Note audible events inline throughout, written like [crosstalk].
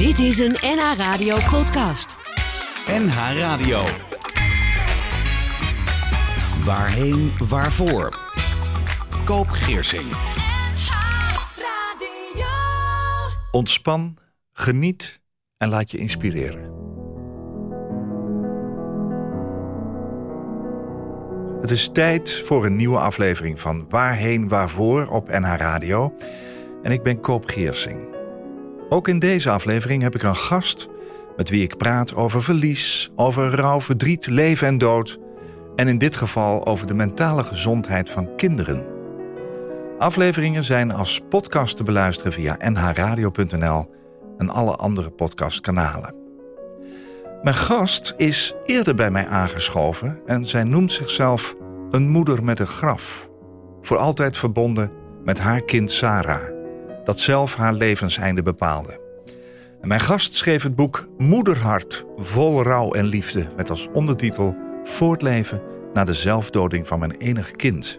Dit is een NH Radio podcast. NH Radio. Waarheen, waarvoor? Koop Geersing. Ontspan, geniet en laat je inspireren. Het is tijd voor een nieuwe aflevering van Waarheen Waarvoor op NH Radio. En ik ben Koop Geersing. Ook in deze aflevering heb ik een gast met wie ik praat over verlies, over rouw, verdriet, leven en dood. En in dit geval over de mentale gezondheid van kinderen. Afleveringen zijn als podcast te beluisteren via nhradio.nl en alle andere podcastkanalen. Mijn gast is eerder bij mij aangeschoven en zij noemt zichzelf een moeder met een graf. Voor altijd verbonden met haar kind Sarah, dat zelf haar levenseinde bepaalde. En mijn gast schreef het boek Moederhart, vol rouw en liefde, met als ondertitel Voortleven na de zelfdoding van mijn enig kind.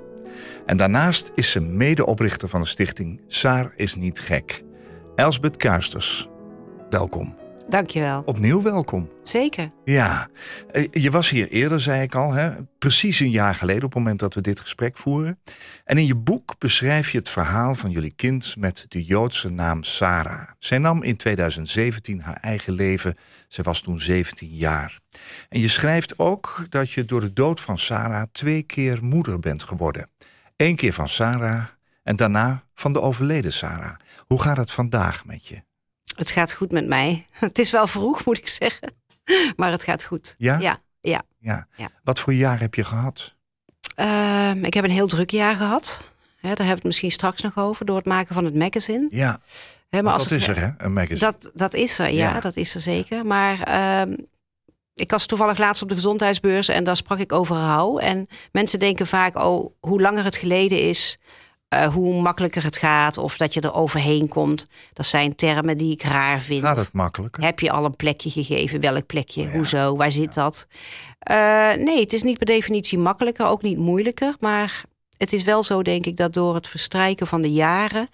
En daarnaast is ze medeoprichter van de stichting Saar is niet gek. Elsbeth Kuisters, welkom. Dankjewel. Opnieuw welkom. Zeker. Ja, eh, je was hier eerder, zei ik al, hè? precies een jaar geleden op het moment dat we dit gesprek voeren. En in je boek beschrijf je het verhaal van jullie kind met de Joodse naam Sarah. Zij nam in 2017 haar eigen leven. Zij was toen 17 jaar. En je schrijft ook dat je door de dood van Sarah twee keer moeder bent geworden. Eén keer van Sarah en daarna van de overleden Sarah. Hoe gaat het vandaag met je? Het gaat goed met mij. [laughs] Het is wel vroeg, moet ik zeggen. [laughs] Maar het gaat goed. Ja? Ja. ja. Ja. Ja. Wat voor jaar heb je gehad? Ehm, ik heb een heel druk jaar gehad. Daar hebben we het misschien straks nog over, door het maken van het magazine. Ja, Hè, want als dat het- is er hè, een magazine. Dat, dat is er, ja, Ja. dat is er zeker. Maar ehm, ik was toevallig laatst op de gezondheidsbeurs en daar sprak ik over rouw. En mensen denken vaak, oh, hoe langer het geleden is, eh, hoe makkelijker het gaat. Of dat je er overheen komt. Dat zijn termen die ik raar vind. Gaat het makkelijker? Heb je al een plekje gegeven? Welk plekje? Ja. Hoezo? Waar zit dat? Eh, nee, het is niet per definitie makkelijker, ook niet moeilijker. Maar het is wel zo, denk ik, dat door het verstrijken van de jaren...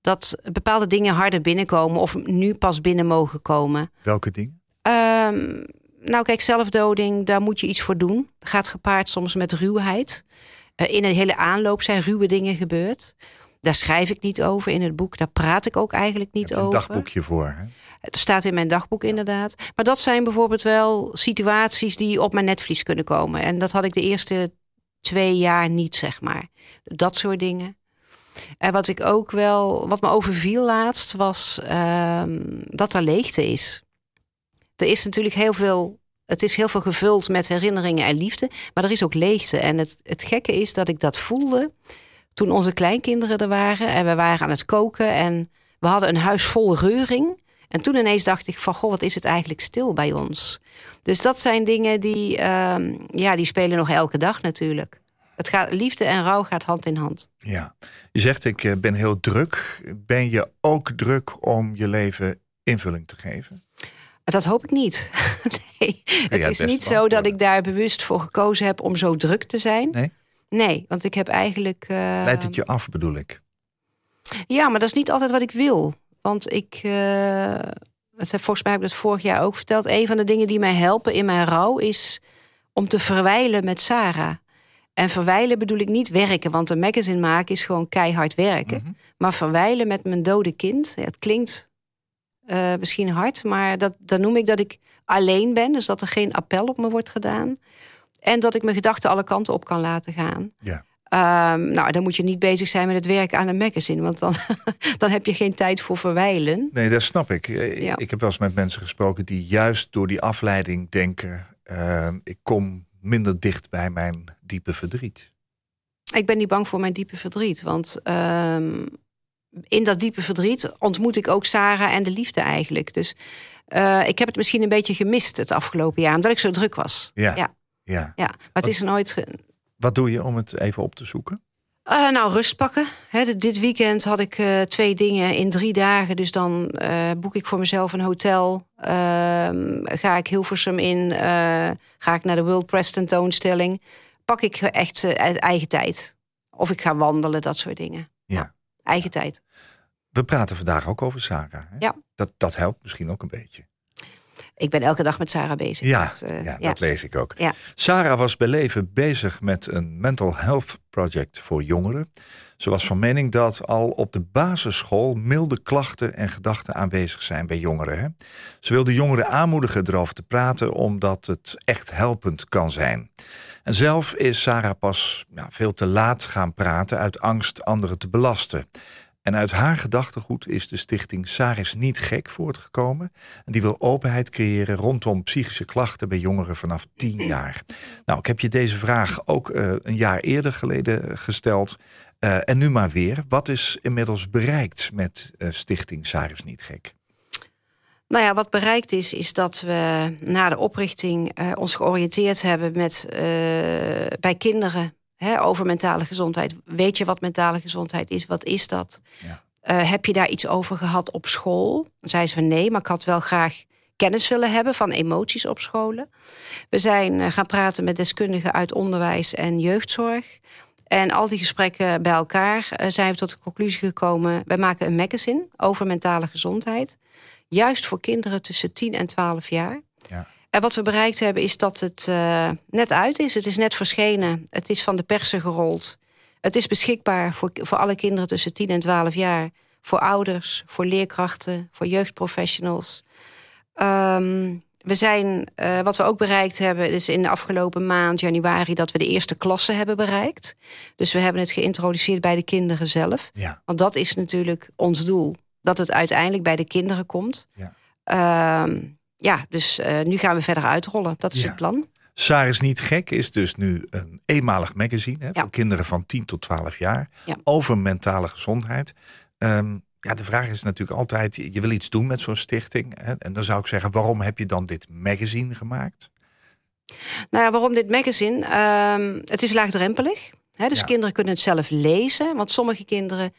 dat bepaalde dingen harder binnenkomen of nu pas binnen mogen komen. Welke dingen? Ehm, nou, kijk, zelfdoding, daar moet je iets voor doen. Het gaat gepaard soms met ruwheid. Eh, in een hele aanloop zijn ruwe dingen gebeurd. Daar schrijf ik niet over in het boek. Daar praat ik ook eigenlijk niet hebt een over. dagboekje voor. Hè? Het staat in mijn dagboek inderdaad. Maar dat zijn bijvoorbeeld wel situaties die op mijn netvlies kunnen komen. En dat had ik de eerste twee jaar niet, zeg maar. Dat soort dingen. En wat ik ook wel, wat me overviel laatst, was ehm, dat er leegte is. Er is natuurlijk heel veel, het is heel veel gevuld met herinneringen en liefde, maar er is ook leegte. En het, het gekke is dat ik dat voelde toen onze kleinkinderen er waren en we waren aan het koken en we hadden een huis vol reuring. En toen ineens dacht ik van, goh, wat is het eigenlijk stil bij ons? Dus dat zijn dingen die, ehm, ja, die spelen nog elke dag natuurlijk. Het gaat, liefde en rouw gaat hand in hand. Ja. Je zegt ik eh, ben heel druk. Ben je ook druk om je leven invulling te geven? Dat hoop ik niet. [laughs] nee, het is niet zo dat ik daar bewust voor gekozen heb om zo druk te zijn. Nee? Nee, want ik heb eigenlijk. eh, Leidt het je af, bedoel ik? Ja, maar dat is niet altijd wat ik wil. Want ik. eh, het, volgens mij heb ik dat vorig jaar ook verteld. Een van de dingen die mij helpen in mijn rouw is om te verwijlen met Sarah. En verwijlen bedoel ik niet werken, want een magazine maken is gewoon keihard werken. Mhm. Maar verwijlen met mijn dode kind, ja, het klinkt eh, misschien hard, maar dat, dan noem ik dat ik alleen ben. Dus dat er geen appel op me wordt gedaan. En dat ik mijn gedachten alle kanten op kan laten gaan. Ja. Ehm, nou, dan moet je niet bezig zijn met het werken aan een magazine, want dan, [laughs] dan heb je geen tijd voor verwijlen. Nee, dat snap ik. Eh, Ja. Ik heb wel eens met mensen gesproken die juist door die afleiding denken... eh, ik kom minder dicht bij mijn diepe verdriet. Ik ben niet bang voor mijn diepe verdriet, want ehm, in dat diepe verdriet ontmoet ik ook Sarah en de liefde eigenlijk. Dus eh, ik heb het misschien een beetje gemist het afgelopen jaar, omdat ik zo druk was. Ja. Ja. ja. Ja, maar het is nooit. Wat doe je om het even op te zoeken? Eh, nou, rust pakken. Dit- weekend had ik eh, twee dingen in drie dagen. Dus dan boek ik voor mezelf een hotel. Ehm, ga ik Hilversum in. ga ik naar de World Press tentoonstelling. Pak ik echt eigen tijd. Of ik ga wandelen, dat soort dingen. Ja. Eigen tijd. We praten vandaag ook over Sarah. Hè? Ja. Dat, dat helpt misschien ook een beetje. Ik ben elke dag met Sarah bezig. Ja, Dus, eh, ja, ja. dat lees ik ook. Ja. Sarah was bij leven bezig met een mental health project voor jongeren. Ze was van mening dat al op de basisschool milde klachten en gedachten aanwezig zijn bij jongeren. Hè? Ze wilde jongeren aanmoedigen erover te praten, omdat het echt helpend kan zijn. En zelf is Sarah pas ja, veel te laat gaan praten uit angst anderen te belasten. En uit haar gedachtegoed is de stichting Saris Niet Gek voortgekomen. En die wil openheid creëren rondom psychische klachten bij jongeren vanaf 10 [clears throat] jaar. Nou, ik heb je deze vraag ook eh, een jaar eerder geleden gesteld. Eh, en nu maar weer. Wat is inmiddels bereikt met eh, stichting Saris Niet Gek? Nou ja, wat bereikt is, is dat we na de oprichting eh, ons georiënteerd hebben met, eh, bij kinderen hè, over mentale gezondheid. Weet je wat mentale gezondheid is? Wat is dat? Ja. Eh, heb je daar iets over gehad op school? Dan zei ze van nee, maar ik had wel graag kennis willen hebben van emoties op scholen. We zijn gaan praten met deskundigen uit onderwijs en jeugdzorg. En al die gesprekken bij elkaar eh, zijn we tot de conclusie gekomen... wij maken een magazine over mentale gezondheid. Juist voor kinderen tussen 10 en 12 jaar. Ja. En wat we bereikt hebben is dat het eh, net uit is. Het is net verschenen. Het is van de persen gerold. Het is beschikbaar voor, voor alle kinderen tussen 10 en 12 jaar. Voor ouders, voor leerkrachten, voor jeugdprofessionals. Ehm, we zijn, eh, wat we ook bereikt hebben, is in de afgelopen maand, januari, dat we de eerste klasse hebben bereikt. Dus we hebben het geïntroduceerd bij de kinderen zelf. Ja. Want dat is natuurlijk ons doel. Dat het uiteindelijk bij de kinderen komt. Ja. Ehm, ja, dus eh, nu gaan we verder uitrollen. Dat is Ja. het plan. Saris Niet Gek is dus nu een eenmalig magazine hè, voor kinderen van 10 tot 12 jaar Ja. over mentale gezondheid. Ehm, ja, de vraag is natuurlijk altijd, je wil iets doen met zo'n stichting. Hè, en dan zou ik zeggen, waarom heb je dan dit magazine gemaakt? Nou ja, waarom dit magazine? Ehm, het is laagdrempelig. Hè, dus Ja. kinderen kunnen het zelf lezen. Want sommige kinderen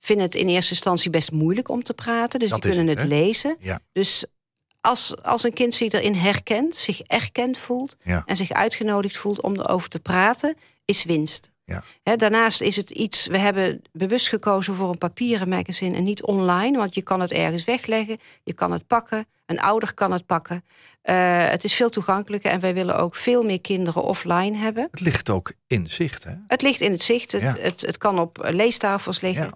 vinden het in eerste instantie best moeilijk om te praten. Dus Dat die kunnen het, het, lezen. Ja. Dus als, als een kind zich erin herkent, zich erkend voelt... Ja. en zich uitgenodigd voelt om erover te praten, is winst. Ja. Daarnaast is het iets, we hebben bewust gekozen voor een papieren magazine en niet online, want je kan het ergens wegleggen, je kan het pakken, een ouder kan het pakken. Eh, het is veel toegankelijker en wij willen ook veel meer kinderen offline hebben. Het ligt ook in zicht, hè? Het ligt in het zicht, het, Ja. het, het kan op leestafels liggen.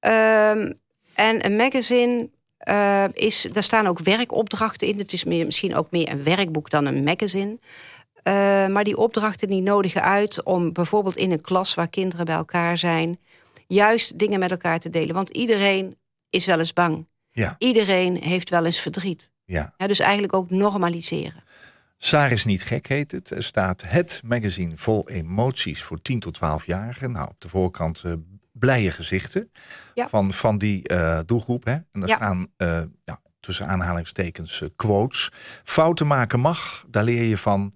Ehm, en een magazine eh, is, daar staan ook werkopdrachten in. Het is meer, misschien ook meer een werkboek dan een magazine. Eh, maar die opdrachten die nodigen uit om bijvoorbeeld in een klas waar kinderen bij elkaar zijn, juist dingen met elkaar te delen. Want iedereen is wel eens bang. Ja, Iedereen heeft wel eens verdriet. ja. Ja, dus eigenlijk ook normaliseren. Saris Niet Gek heet het. Er staat het magazine vol emoties voor 10 tot 12-jarigen. Nou, op de voorkant eh, blije gezichten Ja. van, van die eh, doelgroep. Hè? En daar Ja. staan ja, tussen aanhalingstekens quotes. Fouten maken mag, daar leer je van.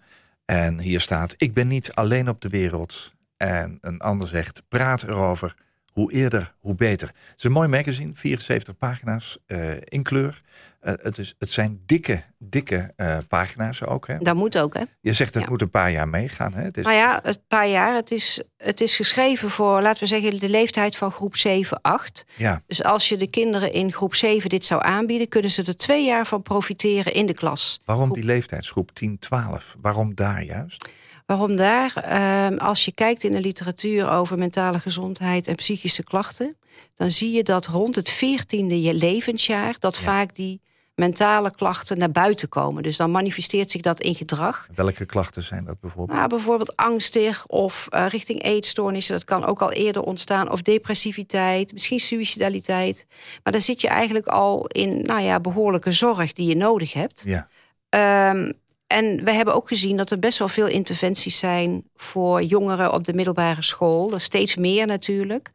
En hier staat, ik ben niet alleen op de wereld. En een ander zegt, praat erover. Hoe eerder, hoe beter. Het is een mooi magazine, 74 pagina's eh, in kleur. Eh, het, is, het zijn dikke, dikke eh, pagina's ook. Hè? Dat moet ook, hè? Je zegt het Ja. moet een paar jaar meegaan. Hè? Het is, Nou ja, een paar jaar. Het is, het is geschreven voor, laten we zeggen, de leeftijd van groep 7, 8. ja, Dus als je de kinderen in groep 7 dit zou aanbieden, kunnen ze er twee jaar van profiteren in de klas. waarom die leeftijdsgroep 10, 12? Waarom daar juist? Waarom daar? Ehm, als je kijkt in de literatuur over mentale gezondheid en psychische klachten, dan zie je dat rond het 14e je levensjaar dat Ja. vaak die mentale klachten naar buiten komen. Dus dan manifesteert zich dat in gedrag. Welke klachten zijn dat bijvoorbeeld? Nou, bijvoorbeeld angstig of eh, richting eetstoornissen. Dat kan ook al eerder ontstaan. Of depressiviteit, misschien suicidaliteit. Maar dan zit je eigenlijk al in nou ja, behoorlijke zorg die je nodig hebt. Ja, Ehm, en we hebben ook gezien dat er best wel veel interventies zijn voor jongeren op de middelbare school. Dat is steeds meer natuurlijk.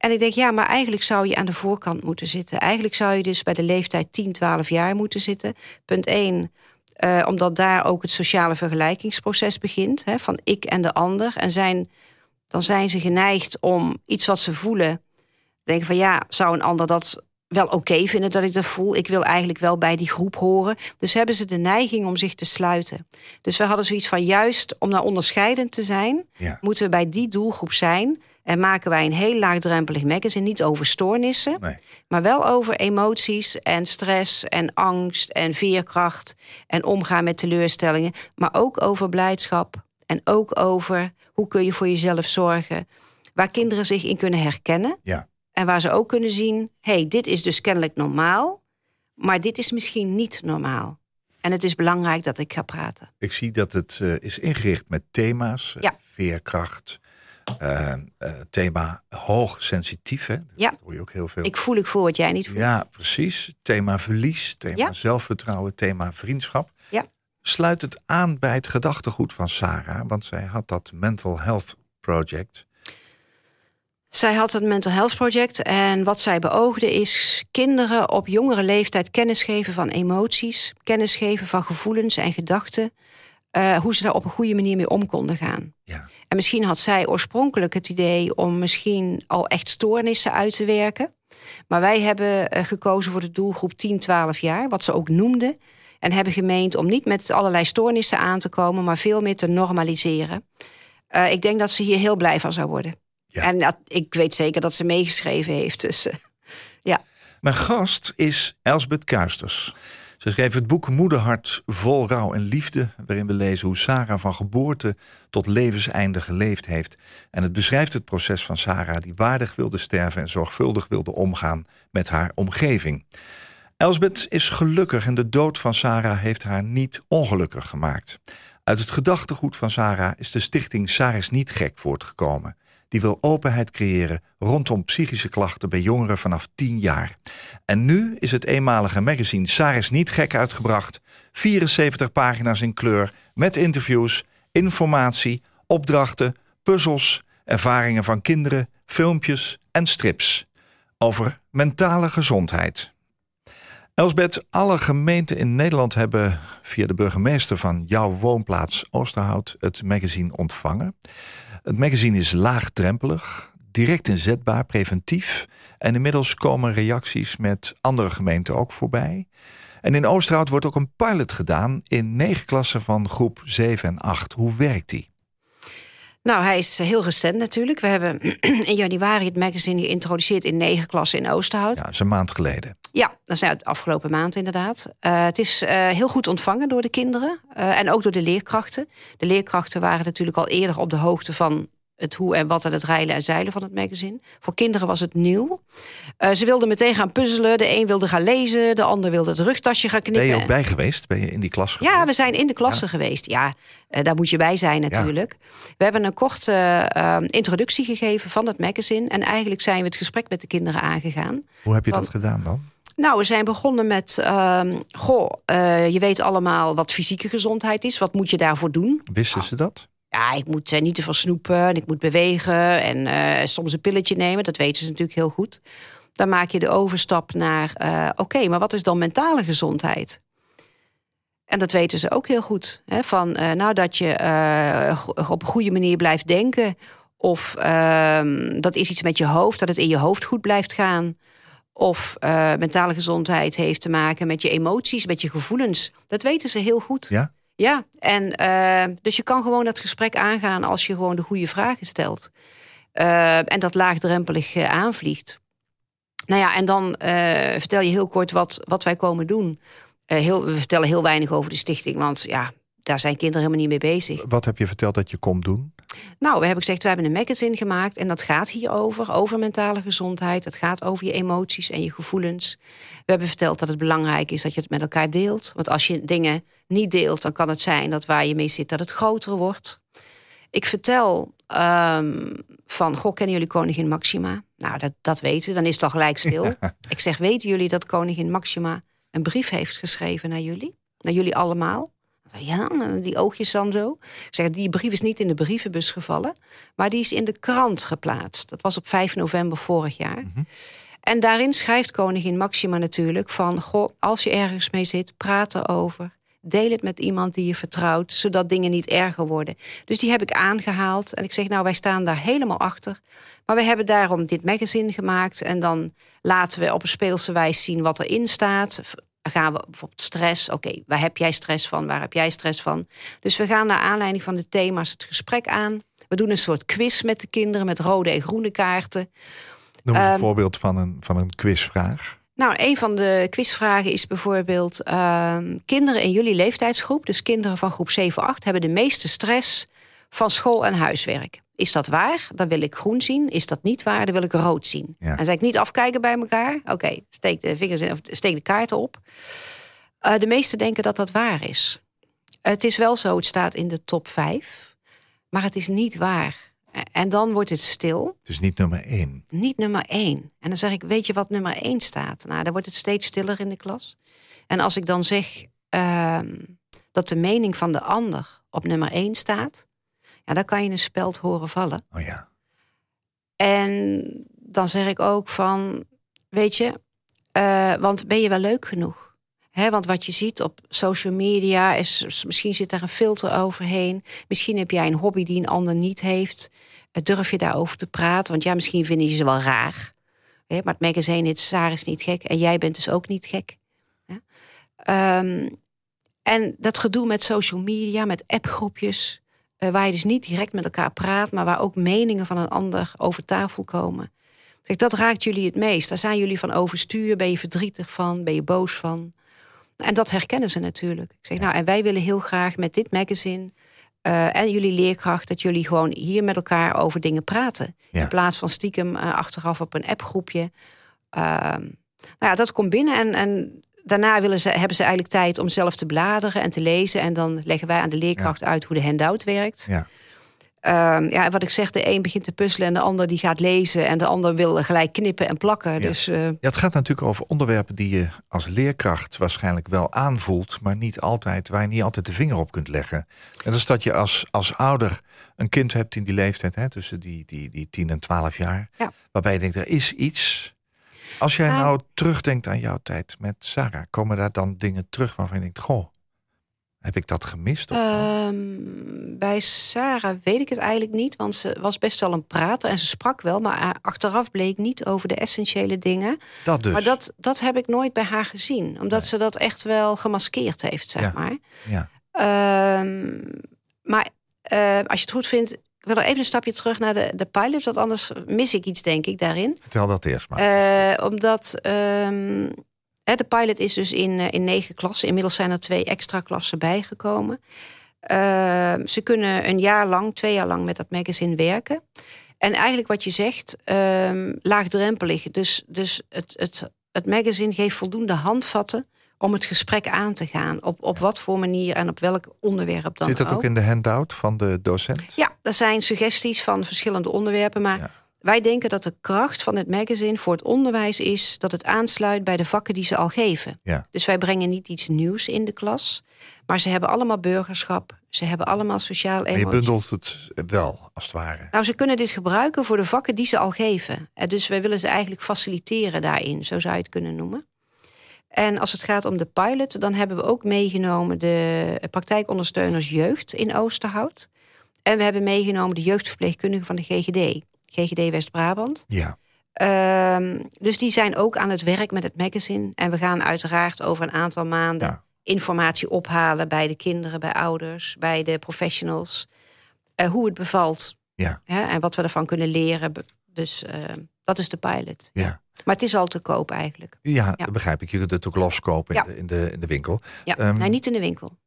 En ik denk, ja, maar eigenlijk zou je aan de voorkant moeten zitten. Eigenlijk zou je dus bij de leeftijd 10, 12 jaar moeten zitten. Punt 1, omdat daar ook het sociale vergelijkingsproces begint. Hè, van ik en de ander. En zijn, dan zijn ze geneigd om iets wat ze voelen. Denken van ja, zou een ander dat wel oké vinden dat ik dat voel. Ik wil eigenlijk wel bij die groep horen. Dus hebben ze de neiging om zich te sluiten. Dus we hadden zoiets van juist om nou onderscheidend te zijn, ja. moeten we bij die doelgroep zijn. En maken wij een heel laagdrempelig magazine, niet over stoornissen, Nee. maar wel over emoties en stress en angst en veerkracht en omgaan met teleurstellingen, maar ook over blijdschap en ook over hoe kun je voor jezelf zorgen, waar kinderen zich in kunnen herkennen Ja. en waar ze ook kunnen zien, hey, dit is dus kennelijk normaal, maar dit is misschien niet normaal. En het is belangrijk dat ik ga praten. Ik zie dat het eh, is ingericht met thema's. eh, Ja. Veerkracht. Eh, eh, thema hoogsensitief. Hè? Dat Ja. hoor je ook heel veel. Ik voel, ik voel wat jij niet voelt. Ja, precies. Thema verlies, thema Ja. zelfvertrouwen, thema vriendschap. Ja. Sluit het aan bij het gedachtegoed van Sarah, want zij had dat Mental Health Project. Zij had het Mental Health Project en wat zij beoogde is kinderen op jongere leeftijd kennis geven van emoties, kennis geven van gevoelens en gedachten, eh, hoe ze daar op een goede manier mee om konden gaan. En misschien had zij oorspronkelijk het idee om misschien al echt stoornissen uit te werken. Maar wij hebben eh, gekozen voor de doelgroep 10, 12 jaar, wat ze ook noemde. En hebben gemeend om niet met allerlei stoornissen aan te komen, maar veel meer te normaliseren. Eh, ik denk dat ze hier heel blij van zou worden. Ja. En dat, ik weet zeker dat ze meegeschreven heeft. Dus eh, ja. Mijn gast is Elsbeth Kuisters. Ze schreef het boek Moederhart vol rouw en liefde, waarin we lezen hoe Sarah van geboorte tot levenseinde geleefd heeft. En het beschrijft het proces van Sarah die waardig wilde sterven en zorgvuldig wilde omgaan met haar omgeving. Elsbeth is gelukkig en de dood van Sarah heeft haar niet ongelukkig gemaakt. Uit het gedachtegoed van Sarah is de stichting Sarah is niet gek voortgekomen. Die wil openheid creëren rondom psychische klachten bij jongeren vanaf 10 jaar. En nu is het eenmalige magazine Sarah is niet gek uitgebracht. 74 pagina's in kleur met interviews, informatie, opdrachten, puzzels, ervaringen van kinderen, filmpjes en strips. Over mentale gezondheid. Elsbeth, alle gemeenten in Nederland hebben via de burgemeester van jouw woonplaats Oosterhout het magazine ontvangen. Het magazine is laagdrempelig, direct inzetbaar, preventief. En inmiddels komen reacties met andere gemeenten ook voorbij. En in Oosterhout wordt ook een pilot gedaan in negen klassen van groep 7 en 8. Hoe werkt die? Nou, hij is heel recent natuurlijk. We hebben [clears throat] in januari het magazine geïntroduceerd in negen klassen in Oosterhout. Ja, dat is een maand geleden. Ja, dat is nou de afgelopen maand inderdaad. Uh, het is uh, heel goed ontvangen door de kinderen uh, en ook door de leerkrachten. De leerkrachten waren natuurlijk al eerder op de hoogte van het hoe en wat en het rijlen en zeilen van het magazine. Voor kinderen was het nieuw. Ze wilden meteen gaan puzzelen. De een wilde gaan lezen, de ander wilde het rugtasje gaan knippen. Ben je ook bij geweest? Ben je in die klas geweest? Ja, we zijn in de klasse ja. geweest. Ja, daar moet je bij zijn natuurlijk. Ja. We hebben een korte uh, introductie gegeven van het magazine. En eigenlijk zijn we het gesprek met de kinderen aangegaan. Hoe heb je Want, dat gedaan dan? Nou, we zijn begonnen met, uh, goh, uh, je weet allemaal wat fysieke gezondheid is. Wat moet je daarvoor doen? Wisten ze dat? Ja, ik moet uh, niet te veel snoepen en ik moet bewegen en uh, soms een pilletje nemen. Dat weten ze natuurlijk heel goed. Dan maak je de overstap naar, oké, okay, maar wat is dan mentale gezondheid? En dat weten ze ook heel goed. Hè? Van, nou, dat je op een goede manier blijft denken. Of ehm, dat is iets met je hoofd, dat het in je hoofd goed blijft gaan. Of uh, mentale gezondheid heeft te maken met je emoties, met je gevoelens. Dat weten ze heel goed. Ja? Ja, en uh, dus je kan gewoon dat gesprek aangaan als je gewoon de goede vragen stelt. Uh, en dat laagdrempelig aanvliegt. Nou ja, en dan vertel je heel kort wat, wat wij komen doen. heel, we vertellen heel weinig over de stichting, want ja, daar zijn kinderen helemaal niet mee bezig. Wat heb je verteld dat je komt doen? Nou, we hebben gezegd, we hebben een magazine gemaakt en dat gaat hierover, over mentale gezondheid. Dat gaat over je emoties en je gevoelens. We hebben verteld dat het belangrijk is dat je het met elkaar deelt. Want als je dingen niet deelt, dan kan het zijn dat waar je mee zit, dat het groter wordt. Ik vertel um, van, goh, kennen jullie koningin Maxima? Nou, dat, dat weten dan is het al gelijk stil. [laughs] Ja. Ik zeg, weten jullie dat koningin Maxima een brief heeft geschreven naar jullie? Naar jullie allemaal? Ja, die oogjes dan zo. Ik zeg, die brief is niet in de brievenbus gevallen, maar die is in de krant geplaatst. Dat was op 5 november vorig jaar. Mm -hmm. En daarin schrijft koningin Maxima natuurlijk van... Goh, als je ergens mee zit, praat erover. Deel het met iemand die je vertrouwt, zodat dingen niet erger worden. Dus die heb ik aangehaald. En ik zeg, nou, wij staan daar helemaal achter. Maar we hebben daarom dit magazine gemaakt. En dan laten we op een speelse wijze zien wat erin staat gaan we bijvoorbeeld stress. Oké, okay, waar heb jij stress van? Waar heb jij stress van? Dus we gaan naar aanleiding van de thema's het gesprek aan. We doen een soort quiz met de kinderen met rode en groene kaarten. Noem eens een Ehm, voorbeeld van een, van een quizvraag. Nou, een van de quizvragen is bijvoorbeeld... ehm, kinderen in jullie leeftijdsgroep, dus kinderen van groep 7, 8... hebben de meeste stress van school en huiswerk. Is dat waar? Dan wil ik groen zien. Is dat niet waar? Dan wil ik rood zien. Ja. En zeg ik niet afkijken bij elkaar. Oké, steek de vingers in of steek de kaarten op. Eh, de meesten denken dat dat waar is. Het is wel zo, het staat in de top 5. Maar het is niet waar. En dan wordt het stil Het is niet nummer één. niet nummer één. En dan zeg ik, weet je wat nummer één staat? Nou, dan wordt het steeds stiller in de klas. En als ik dan zeg ehm, dat de mening van de ander op nummer één staat, ja, dan kan je een speld horen vallen. Oh ja. En dan zeg ik ook van, weet je, eh, want ben je wel leuk genoeg? Want wat je ziet op social media is, misschien zit daar een filter overheen. Misschien heb jij een hobby die een ander niet heeft. Eh, Durf je daarover te praten? Want ja, misschien vinden je ze wel raar. Maar het magazine heet Saar is niet gek. En jij bent dus ook niet gek. Ehm, en dat gedoe met social media, met appgroepjes. Eh, waar je dus niet direct met elkaar praat, maar waar ook meningen van een ander over tafel komen. Zeg, dat raakt jullie het meest. Daar zijn jullie van overstuur. Ben je verdrietig van? Ben je boos van? En dat herkennen ze natuurlijk. Ik zeg, nou, en wij willen heel graag met dit magazine eh, en jullie leerkracht dat jullie gewoon hier met elkaar over dingen praten. Ja. In plaats van stiekem eh, achteraf op een appgroepje. Ehm, nou ja, dat komt binnen en, en daarna willen ze, hebben ze eigenlijk tijd om zelf te bladeren en te lezen. En dan leggen wij aan de leerkracht uit hoe de handout werkt. Ja. Ehm, ja, wat ik zeg, de een begint te puzzelen en de ander die gaat lezen. En de ander wil gelijk knippen en plakken. Ja. Dus eh, Ja, het gaat natuurlijk over onderwerpen die je als leerkracht waarschijnlijk wel aanvoelt, maar niet altijd, waar je niet altijd de vinger op kunt leggen. En dat is dat je als, als ouder een kind hebt in die leeftijd, hè, tussen die, die, die 10 en 12 jaar, Ja. waarbij je denkt, er is iets. Als jij Nou- nou terugdenkt aan jouw tijd met Sarah, komen daar dan dingen terug waarvan je denkt, goh, heb ik dat gemist? Of? Ehm, bij Sarah weet ik het eigenlijk niet, want ze was best wel een prater en ze sprak wel, maar achteraf bleek niet over de essentiële dingen. dat dus. Maar dat, dat heb ik nooit bij haar gezien, omdat ze dat echt wel gemaskeerd heeft, zeg Ja. maar. Ja. Ehm, maar eh, als je het goed vindt, wil er even een stapje terug naar de, de pilot, want anders mis ik iets, denk ik, daarin. Vertel dat eerst maar. Eh, omdat ehm, de pilot is dus in, eh, in negen klassen. Inmiddels zijn er twee extra klassen bijgekomen. Ehm, ze kunnen een jaar lang, twee jaar lang met dat magazine werken. En eigenlijk wat je zegt, ehm, laagdrempelig. Dus, dus het, het, het magazine geeft voldoende handvatten om het gesprek aan te gaan. Op, op wat voor manier en op welk onderwerp dan Zit dat ook in de handout van de docent? ja, er zijn suggesties van verschillende onderwerpen. Maar Ja. wij denken dat de kracht van het magazine voor het onderwijs is dat het aansluit bij de vakken die ze al geven. Ja. Dus wij brengen niet iets nieuws in de klas. Maar ze hebben allemaal burgerschap. Ze hebben allemaal sociaal Maar je emotie. bundelt het wel, als het ware. Nou, ze kunnen dit gebruiken voor de vakken die ze al geven. Eh, Dus wij willen ze eigenlijk faciliteren daarin, zo zou je het kunnen noemen. En als het gaat om de pilot, dan hebben we ook meegenomen de praktijkondersteuners jeugd in Oosterhout. En we hebben meegenomen de jeugdverpleegkundigen van de GGD, GGD West-Brabant. Ja. Ehm, dus die zijn ook aan het werk met het magazine. En we gaan uiteraard over een aantal maanden Ja. informatie ophalen bij de kinderen, bij ouders, bij de professionals. Eh, hoe het bevalt Ja. hè, en wat we ervan kunnen leren. Dus eh, dat is de pilot. Ja. Maar het is al te koop eigenlijk. Ja, dat begrijp ik. Je kunt het ook loskopen Ja. in, de, in, de, in de winkel. Ja, Ehm, nee, niet in de winkel.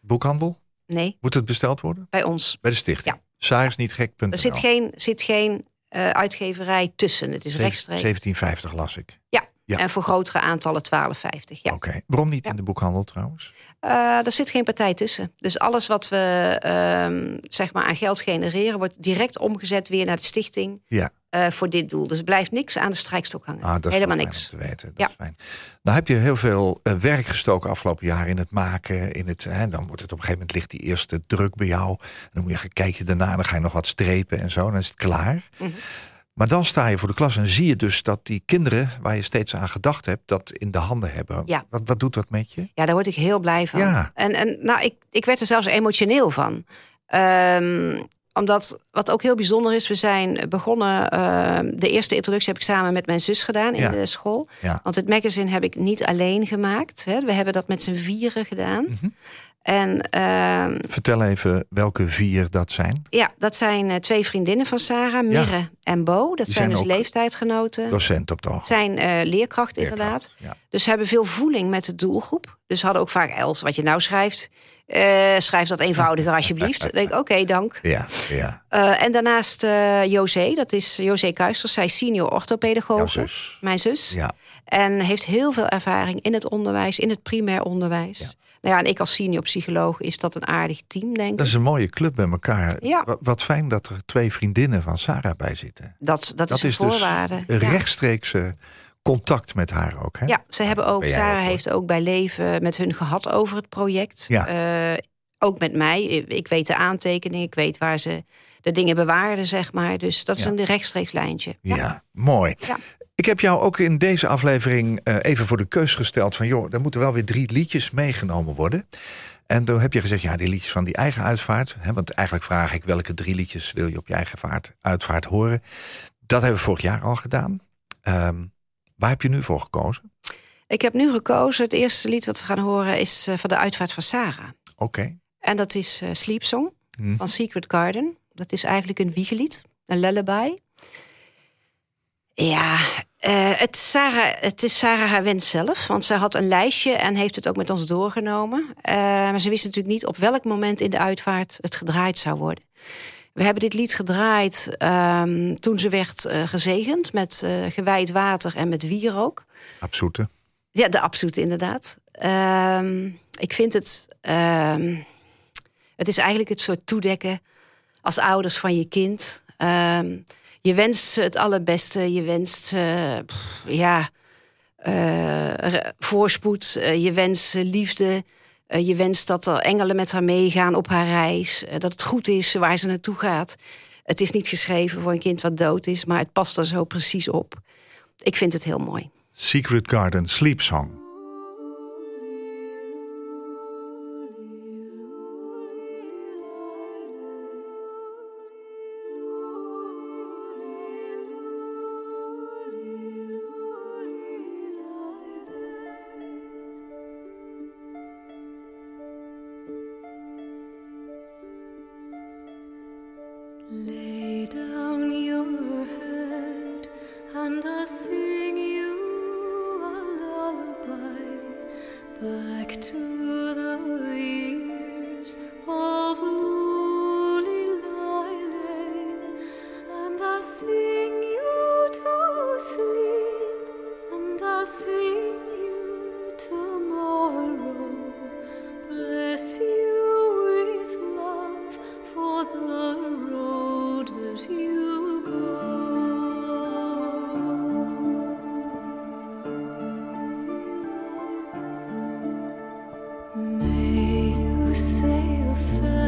Boekhandel? Nee, Moet het besteld worden? bij ons. Bij de stichting? Ja. Saarisnietgek.nl. Er zit geen, zit geen eh, uitgeverij tussen. Het is rechtstreeks. 1750 las ik. Ja. Ja. En voor grotere aantallen 12,50. Ja. Oké. Waarom niet Ja. in de boekhandel trouwens? Eh, er zit geen partij tussen. Dus alles wat we ehm, zeg maar aan geld genereren, wordt direct omgezet weer naar de stichting Ja. Eh, voor dit doel. Dus er blijft niks aan de strijkstok hangen. Ah, dat Helemaal niks. te weten. Dat Ja. is fijn. Nou heb je heel veel eh, werk gestoken afgelopen jaar in het maken. In het, hè, dan wordt het op een gegeven moment ligt die eerste druk bij jou. Dan moet je, kijk je daarna, dan ga je nog wat strepen en zo. Dan is het klaar. Mhm. Maar dan sta je voor de klas en zie je dus dat die kinderen, waar je steeds aan gedacht hebt, dat in de handen hebben. Ja. Wat, wat doet dat met je? Ja, daar word ik heel blij van. Ja. En, en nou, ik, ik werd er zelfs emotioneel van. Ehm, omdat, wat ook heel bijzonder is, we zijn begonnen. ehm, de eerste introductie heb ik samen met mijn zus gedaan in Ja. de school. Ja. Want het magazine heb ik niet alleen gemaakt. Hè. We hebben dat met z'n vieren gedaan. Mhm. En ehm, Vertel even welke vier dat zijn. ja, dat zijn eh, twee vriendinnen van Sarah, Mirre en Bo. Dat zijn, zijn dus ook leeftijdsgenoten. Docent op de hoogte. zijn eh, leerkracht inderdaad. Ja. Dus ze hebben veel voeling met de doelgroep. Dus hadden ook vaak Els, wat je nou schrijft. eh, schrijf dat eenvoudiger alsjeblieft. Dan denk ik, oké, dank. [laughs] Ja, ja. En daarnaast José, dat is José Kuisters. Zij is senior zus. Mijn zus. Ja. En heeft heel veel ervaring in het onderwijs, in het primair onderwijs. Ja. Nou ja, en ik als senior psycholoog is dat een aardig team, denk ik. Dat is een mooie club bij elkaar. Ja. Wat, wat fijn dat er twee vriendinnen van Sarah bij zitten. Dat, dat, Dat is een is dus voorwaarde. een Ja. rechtstreekse contact met haar ook. Hè? Ja, ze hebben ook, Sarah heeft ook bij Leven met hun gehad over het project. Ja. Eh, ook met mij. Ik weet de aantekeningen, ik weet waar ze de dingen bewaarden, zeg maar. Dus dat is Ja. een rechtstreeks lijntje. Ja, mooi. Ik heb jou ook in deze aflevering eh, even voor de keus gesteld van... joh, er moeten wel weer drie liedjes meegenomen worden. En toen heb je gezegd, ja, die liedjes van die eigen uitvaart. Hè, want eigenlijk vraag ik welke drie liedjes wil je op je eigen vaart, uitvaart horen. Dat hebben we vorig jaar al gedaan. Ehm, waar heb je nu voor gekozen? Ik heb nu gekozen, het eerste lied wat we gaan horen is eh, van de uitvaart van Sarah. Oké. En dat is eh, Sleep Song Hm. van Secret Garden. Dat is eigenlijk een wiegelied, een lullaby. Ja, eh, het, Sarah, het is Sarah haar wens zelf. Want ze had een lijstje en heeft het ook met ons doorgenomen. Eh, maar ze wist natuurlijk niet op welk moment in de uitvaart het gedraaid zou worden. We hebben dit lied gedraaid ehm, toen ze werd eh, gezegend met gewijd water en met wierook. Absoete. Ja, de absoluut inderdaad. Ehm, ik vind het. ehm, het is eigenlijk het soort toedekken als ouders van je kind. Je wenst ze het allerbeste. Je wenst ja, eh, voorspoed. Eh, je wenst liefde. Eh, je wenst dat er engelen met haar meegaan op haar reis. Dat het goed is waar ze naartoe gaat. Het is niet geschreven voor een kind wat dood is, maar het past er zo precies op. Ik vind het heel mooi. Secret Garden, Sleep Song. you say a first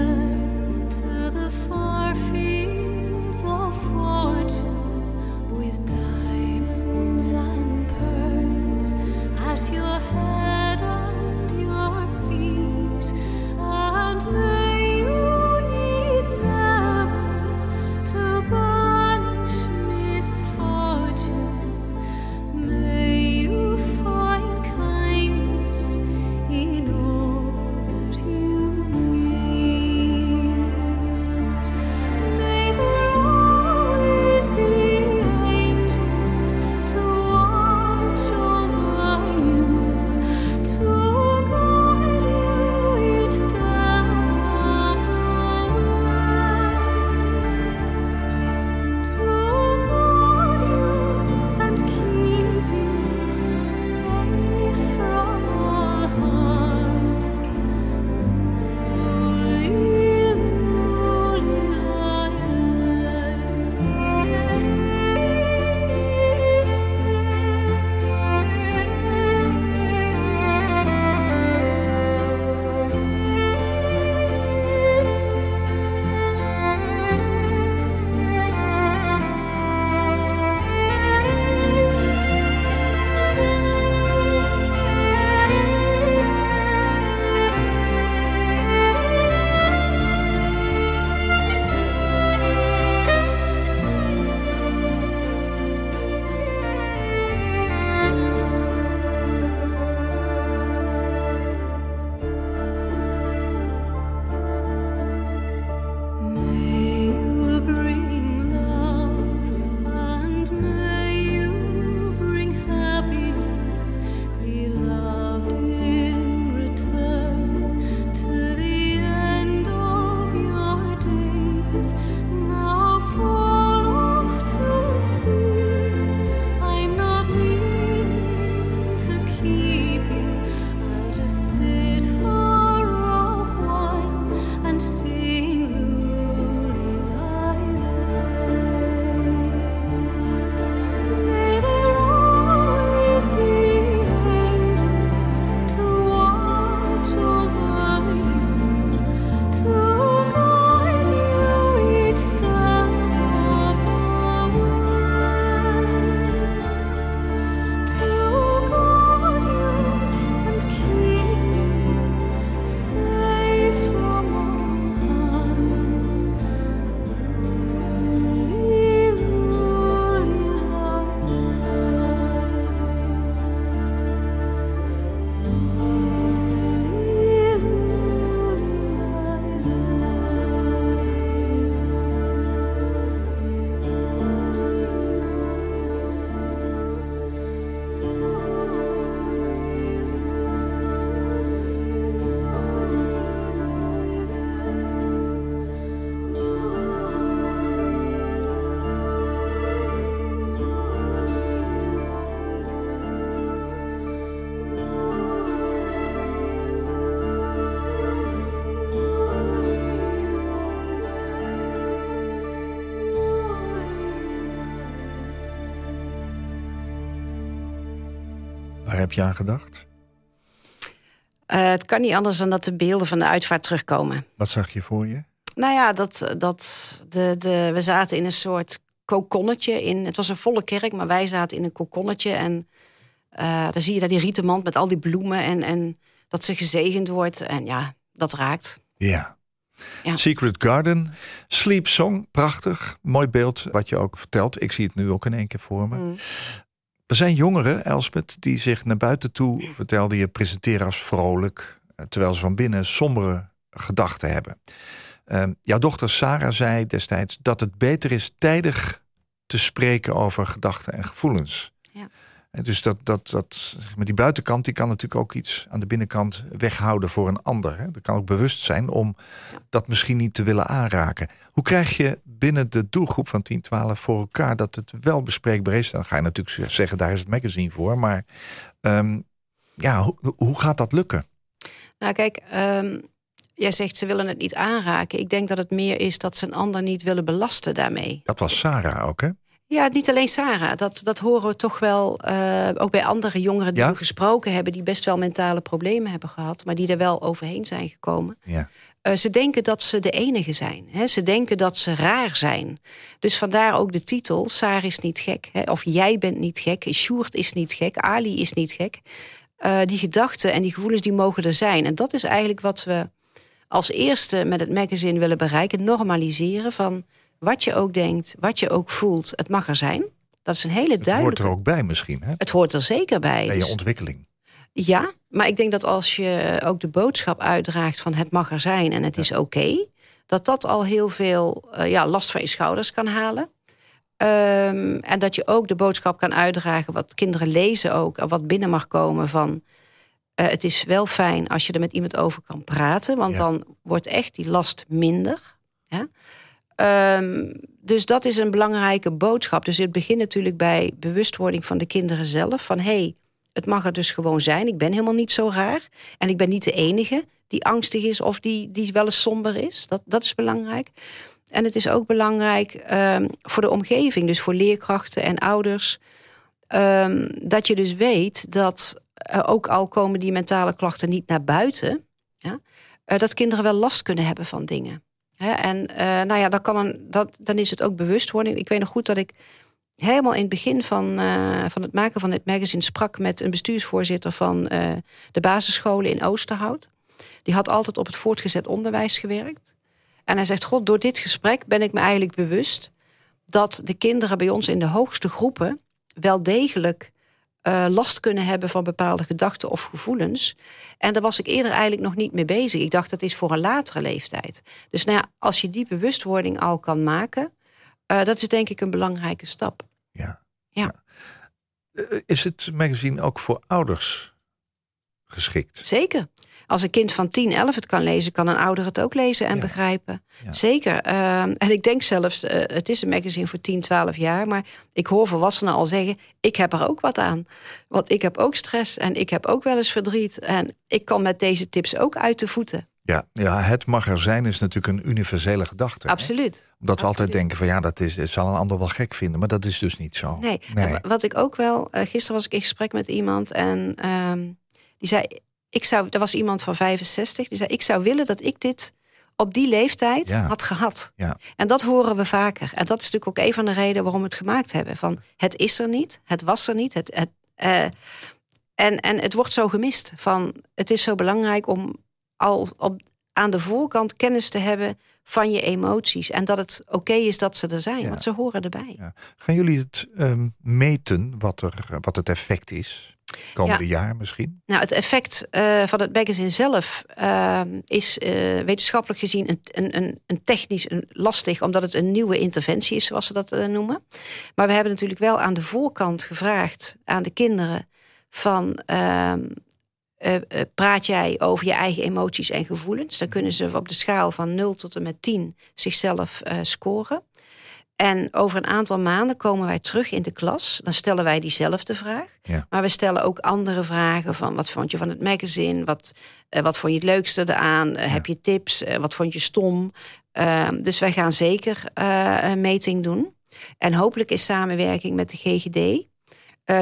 heb je aan gedacht? Eh, het kan niet anders dan dat de beelden van de uitvaart terugkomen. Wat zag je voor je? Nou ja, dat, dat de, de, we zaten in een soort kokonnetje. In, het was een volle kerk, maar wij zaten in een kokonnetje. En eh dan zie je daar die rieten mand met al die bloemen. En, en dat ze gezegend wordt. En ja, dat raakt. Ja. Ja. Secret Garden, Sleep Song, prachtig. Mooi beeld wat je ook vertelt. Ik zie het nu ook in één keer voor me. Mm. Er zijn jongeren, Elspeth, die zich naar buiten toe, vertelde je, presenteren als vrolijk. eh, Terwijl ze van binnen sombere gedachten hebben. Ehm, jouw dochter Sarah zei destijds dat het beter is tijdig te spreken over gedachten en gevoelens. En dus dat, dat, dat, zeg maar, die buitenkant die kan natuurlijk ook iets aan de binnenkant weghouden voor een ander. Hè. Dat kan ook bewust zijn om dat misschien niet te willen aanraken. Hoe krijg je binnen de doelgroep van 1012 voor elkaar dat het wel bespreekbaar is? Dan ga je natuurlijk zeggen, daar is het magazine voor. Maar ehm, ja, hoe, hoe gaat dat lukken? Nou, kijk, ehm, jij zegt ze willen het niet aanraken. Ik denk dat het meer is dat ze een ander niet willen belasten daarmee. Dat was Sarah ook, hè? Ja, niet alleen Sarah. Dat, dat horen we toch wel eh, ook bij andere jongeren die Ja? we gesproken hebben, die best wel mentale problemen hebben gehad, maar die er wel overheen zijn gekomen. Ja. Eh, ze denken dat ze de enige zijn. Hè? Ze denken dat ze raar zijn. Dus vandaar ook de titel: Sarah is niet gek. Hè? Of jij bent niet gek. Sjoerd is niet gek. Ali is niet gek. Eh, die gedachten en die gevoelens die mogen er zijn. En dat is eigenlijk wat we als eerste met het magazine willen bereiken: normaliseren van wat je ook denkt, wat je ook voelt. Het mag er zijn. Dat is een hele Het hoort duidelijke. er ook bij misschien, hè? Het hoort er zeker bij. Bij je Dus- ontwikkeling. ja, maar ik denk dat als je ook de boodschap uitdraagt van het mag er zijn en het is oké, dat dat al heel veel eh, ja, last van je schouders kan halen. Ehm, en dat je ook de boodschap kan uitdragen, wat kinderen lezen ook, en wat binnen mag komen van eh, het is wel fijn als je er met iemand over kan praten, want Ja. dan wordt echt die last minder. Ja? Ehm, dus dat is een belangrijke boodschap. Dus het begint natuurlijk bij bewustwording van de kinderen zelf. Van hey, het mag er dus gewoon zijn. Ik ben helemaal niet zo raar. En ik ben niet de enige die angstig is of die, die wel eens somber is. Dat, dat is belangrijk. En het is ook belangrijk ehm, voor de omgeving, dus voor leerkrachten en ouders. ehm, dat je dus weet dat eh, ook al komen die mentale klachten niet naar buiten, ja, eh, dat kinderen wel last kunnen hebben van dingen. En eh, nou ja, dan, kan een, dat, dan is het ook bewustwording. Ik weet nog goed dat ik helemaal in het begin van, eh, van het maken van dit magazine sprak met een bestuursvoorzitter van eh, de basisscholen in Oosterhout. Die had altijd op het voortgezet onderwijs gewerkt. En hij zegt: God, door dit gesprek ben ik me eigenlijk bewust dat de kinderen bij ons in de hoogste groepen wel degelijk eh, last kunnen hebben van bepaalde gedachten of gevoelens. En daar was ik eerder eigenlijk nog niet mee bezig. Ik dacht dat is voor een latere leeftijd. Dus nou ja, als je die bewustwording al kan maken, eh, dat is denk ik een belangrijke stap. Ja. Ja. Eh, Is het magazine ook voor ouders geschikt? Zeker. Als een kind van 10, 11 het kan lezen, kan een ouder het ook lezen en Ja. begrijpen. Ja. Zeker. Ehm, en ik denk zelfs, eh, het is een magazine voor 10, 12 jaar, maar ik hoor volwassenen al zeggen: ik heb er ook wat aan. Want ik heb ook stress en ik heb ook wel eens verdriet. En ik kan met deze tips ook uit de voeten. Ja, ja, het mag er zijn is natuurlijk een universele gedachte. hè? Absoluut. Omdat we altijd denken van ja, dat, is, dat zal een ander wel gek vinden. Maar dat is dus niet zo. Nee. Wat ik ook wel. eh, gisteren was ik in gesprek met iemand en ehm, die zei: ik zou, er was iemand van 65, die zei: Ik zou willen dat ik dit op die leeftijd Ja. had gehad. Ja. En dat horen we vaker. En dat is natuurlijk ook een van de redenen waarom we het gemaakt hebben. Van het is er niet, het was er niet. Het, het, eh, en, en het wordt zo gemist. Van het is zo belangrijk om al op, aan de voorkant kennis te hebben van je emoties. En dat het oké is dat ze er zijn, Ja. want ze horen erbij. Ja. Gaan jullie het ehm, meten wat, er, wat het effect is? Komende jaar misschien? Nou, het effect eh, van het magazine zelf eh, is eh, wetenschappelijk gezien een, een, een, technisch een lastig, omdat het een nieuwe interventie is, zoals ze dat eh, noemen. Maar we hebben natuurlijk wel aan de voorkant gevraagd aan de kinderen van. ehm, eh, eh, praat jij over je eigen emoties en gevoelens? Dan kunnen ze op de schaal van 0 tot en met 10 zichzelf scoren. En over een aantal maanden komen wij terug in de klas. Dan stellen wij diezelfde vraag. Ja. Maar we stellen ook andere vragen van wat vond je van het magazine? Wat, eh, wat vond je het leukste eraan? Eh, Heb je tips? Eh, wat vond je stom? Ehm, dus wij gaan zeker een meting doen. En hopelijk in samenwerking met de GGD.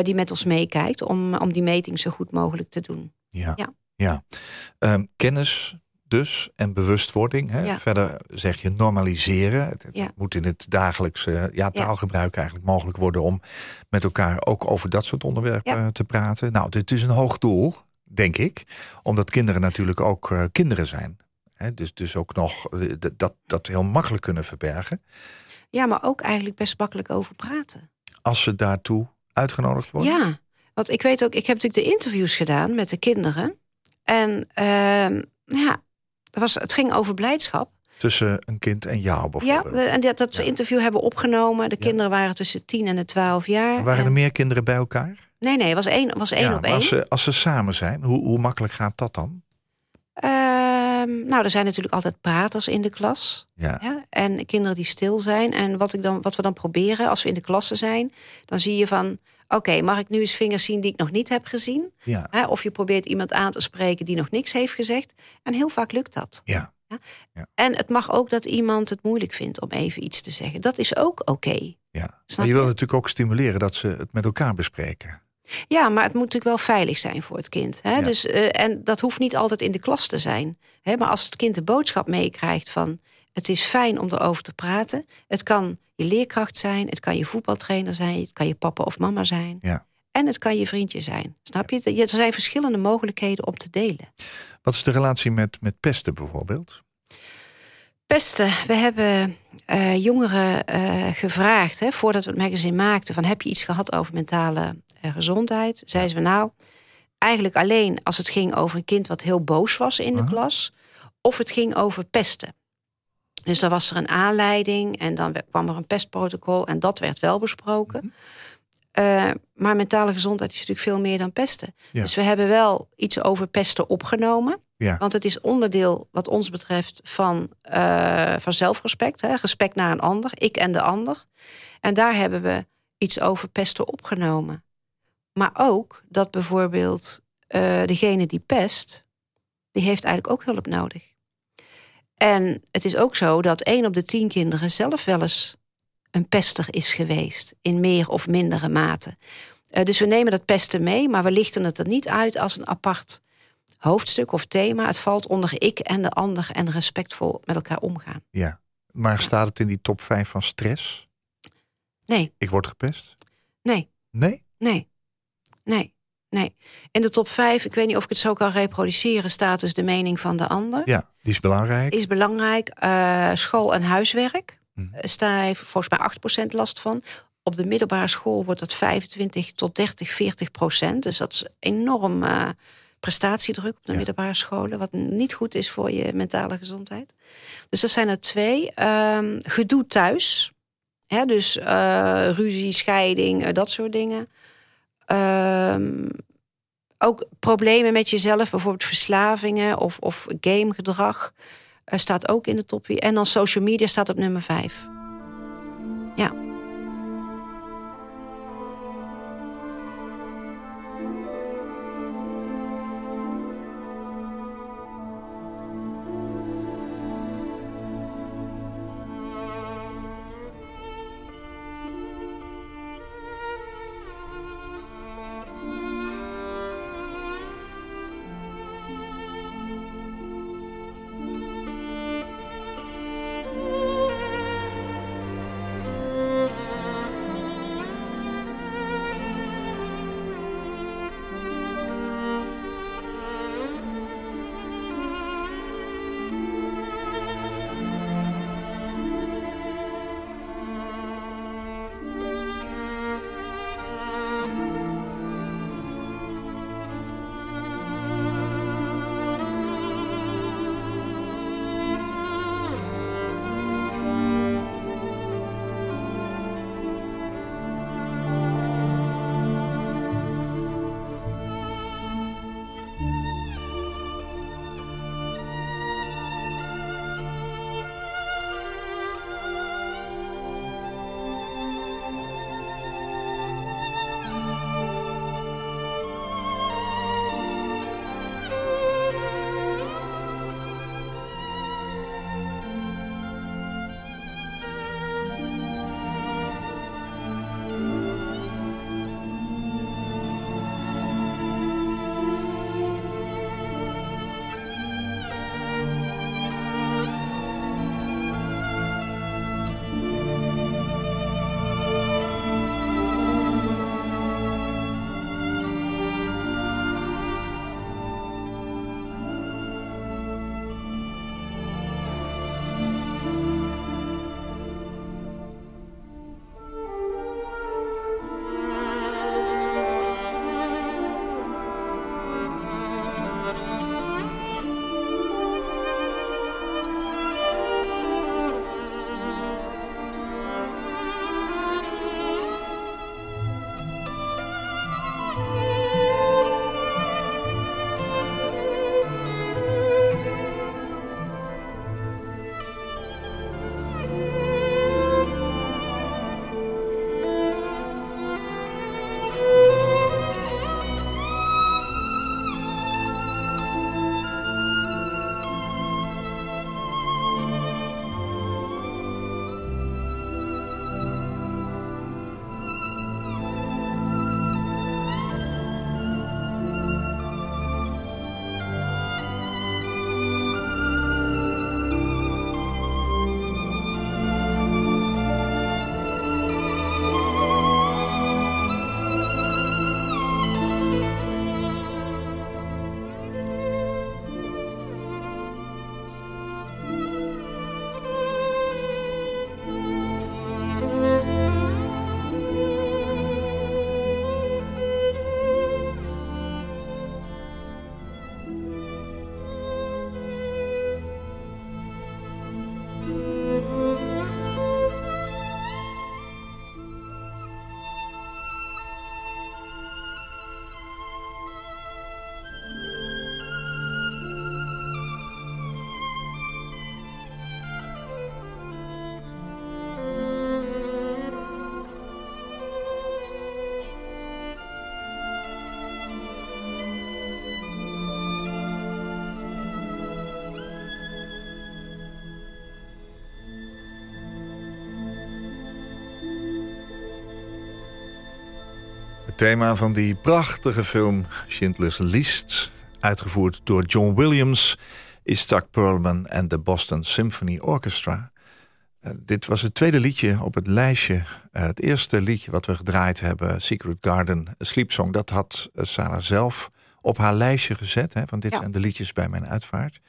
die met ons meekijkt om, om die meting zo goed mogelijk te doen. Ja. Ja. ja. Ehm, kennis dus en bewustwording. Hè? Ja. Verder zeg je normaliseren. Het, het Ja. moet in het dagelijkse ja, taalgebruik eigenlijk mogelijk worden om met elkaar ook over dat soort onderwerpen eh, te praten. Nou, dit is een hoog doel, denk ik. Omdat kinderen natuurlijk ook eh, kinderen zijn. Hè? Dus, dus ook nog eh, dat, dat heel makkelijk kunnen verbergen. Ja, maar ook eigenlijk best makkelijk over praten. Als ze daartoe uitgenodigd worden. Ja, want ik weet ook, ik heb natuurlijk de interviews gedaan met de kinderen. En ehm, ja, dat was, het ging over blijdschap. Tussen een kind en jou Ja, bijvoorbeeld. de- en dat, dat Ja. interview hebben we opgenomen. De Ja. kinderen waren tussen 10 en de 12 jaar. Waren er meer kinderen bij elkaar? Nee, nee, het was één, was één ja, op één. als ze, als ze samen zijn, hoe, hoe makkelijk gaat dat dan? Ehm, nou, er zijn natuurlijk altijd praters in de klas. Ja, Ja? En kinderen die stil zijn. En wat, ik dan, wat we dan proberen als we in de klassen zijn, dan zie je van. Oké, mag ik nu eens vingers zien die ik nog niet heb gezien? ja, Hè, Of je probeert iemand aan te spreken die nog niks heeft gezegd. En heel vaak lukt dat. ja. En het mag ook dat iemand het moeilijk vindt om even iets te zeggen. Dat is ook oké. ja. Snap Maar je wil je? natuurlijk ook stimuleren dat ze het met elkaar bespreken. Ja, maar het moet natuurlijk wel veilig zijn voor het kind. Hè? Ja. Dus, eh, en dat hoeft niet altijd in de klas te zijn. Hè? Maar als het kind de boodschap meekrijgt van... het is fijn om erover te praten. Het kan je leerkracht zijn, het kan je voetbaltrainer zijn... het kan je papa of mama zijn. Ja. En het kan je vriendje zijn. Snap je? Er zijn verschillende mogelijkheden om te delen. Wat is de relatie met, met pesten bijvoorbeeld? Pesten. We hebben eh, jongeren eh, gevraagd, hè, voordat we het magazine maakten, van heb je iets gehad over mentale eh, gezondheid? Zeiden ze nou, eigenlijk alleen als het ging over een kind wat heel boos was in de klas, of het ging over pesten. Dus dan was er een aanleiding en dan kwam er een pestprotocol en dat werd wel besproken. Mhm. Eh, maar mentale gezondheid is natuurlijk veel meer dan pesten. Ja. Dus we hebben wel iets over pesten opgenomen. Ja. Want het is onderdeel, wat ons betreft, van, eh, van zelfrespect. Hè? Respect naar een ander, ik en de ander. En daar hebben we iets over pesten opgenomen. Maar ook dat bijvoorbeeld eh, degene die pest, die heeft eigenlijk ook hulp nodig. En het is ook zo dat één op de tien kinderen zelf wel eens een pester is geweest. In meer of mindere mate. Eh, dus we nemen dat pesten mee, maar we lichten het er niet uit als een apart hoofdstuk of thema. Het valt onder ik en de ander en respectvol met elkaar omgaan. Ja. Maar staat het in die top 5 van stress? Nee, Ik word gepest? nee, Nee? nee, nee, nee. In de top 5, ik weet niet of ik het zo kan reproduceren, staat dus de mening van de ander. Ja, die is belangrijk. Is belangrijk. Eh, school en huiswerk. Mhm. Eh, Sta heeft volgens mij 8% last van. Op de middelbare school wordt dat 25 tot 30, 40 procent. Dus dat is enorm eh, prestatiedruk op de Ja. middelbare scholen. Wat niet goed is voor je mentale gezondheid. Dus dat zijn er twee. Ehm, gedoe thuis. Hè, dus ruzie, scheiding, dat soort dingen. Ehm, ook problemen met jezelf, bijvoorbeeld verslavingen of, of gamegedrag, eh, staat ook in de top 4. En dan social media staat op nummer 5. Ja. Thema van die prachtige film Schindler's List, uitgevoerd door John Williams, is Doug Perlman en de Boston Symphony Orchestra. Uh, dit was het tweede liedje op het lijstje. Uh, het eerste liedje wat we gedraaid hebben, Secret Garden, Sleep Song, dat had uh, Sarah zelf op haar lijstje gezet. Hè, van dit Ja. zijn de liedjes bij mijn uitvaart.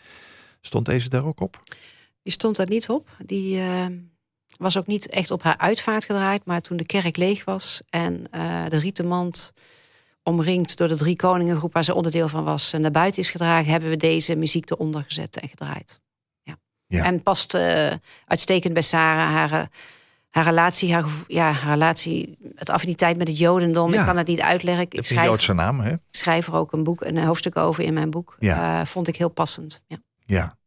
Stond deze daar ook op? Die stond daar niet op. Die eh, was ook niet echt op haar uitvaart gedraaid. Maar toen de kerk leeg was en eh, de rietenmand omringd door de drie koningengroep waar ze onderdeel van was en naar buiten is gedragen, hebben we deze muziek eronder gezet en gedraaid. Ja. Ja. En past eh, uitstekend bij Sarah, haar, eh, haar relatie, haar, ja, haar relatie, het affiniteit met het Jodendom. Ja. Ik kan het niet uitleggen. Ik schrijf, Joodse naam, hè? ik schrijf er ook een boek, een hoofdstuk over in mijn boek. Ja. Vond ik heel passend. Ja. Ja.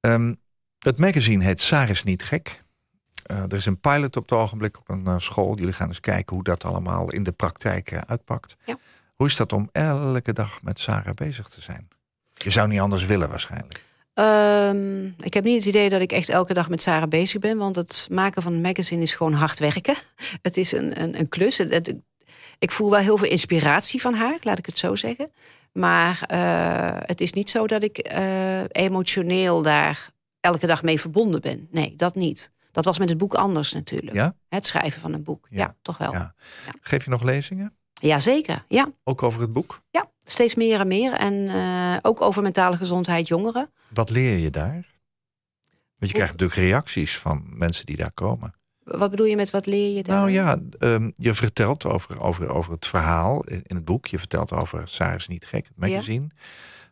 Ehm, het magazine heet Saar is niet gek. Eh, er is een pilot op het ogenblik op een eh, school. Jullie gaan eens kijken hoe dat allemaal in de praktijk eh, uitpakt. Ja. Hoe is dat om elke dag met Sarah bezig te zijn? Je zou niet anders willen waarschijnlijk. Ehm, ik heb niet het idee dat ik echt elke dag met Sarah bezig ben. Want het maken van een magazine is gewoon hard werken. [laughs] Het is een, een, een klus. Het- het- ik voel wel heel veel inspiratie van haar, laat ik het zo zeggen. Maar het is niet zo dat ik emotioneel daar elke dag mee verbonden ben. Nee, dat niet. Dat was met het boek anders natuurlijk. Ja? Het schrijven van een boek. Ja, Ja, toch wel. Ja. Ja. Geef je nog lezingen? zeker. Ja. Ook over het boek? ja, steeds meer en meer. En eh, ook over mentale gezondheid jongeren. Wat leer je daar? Want je krijgt natuurlijk reacties van mensen die daar komen. Wat bedoel je met wat leer je daar? Nou ja, ehm, je vertelt over, over, over het verhaal in het boek. Je vertelt over Sarah is niet gek, het magazine.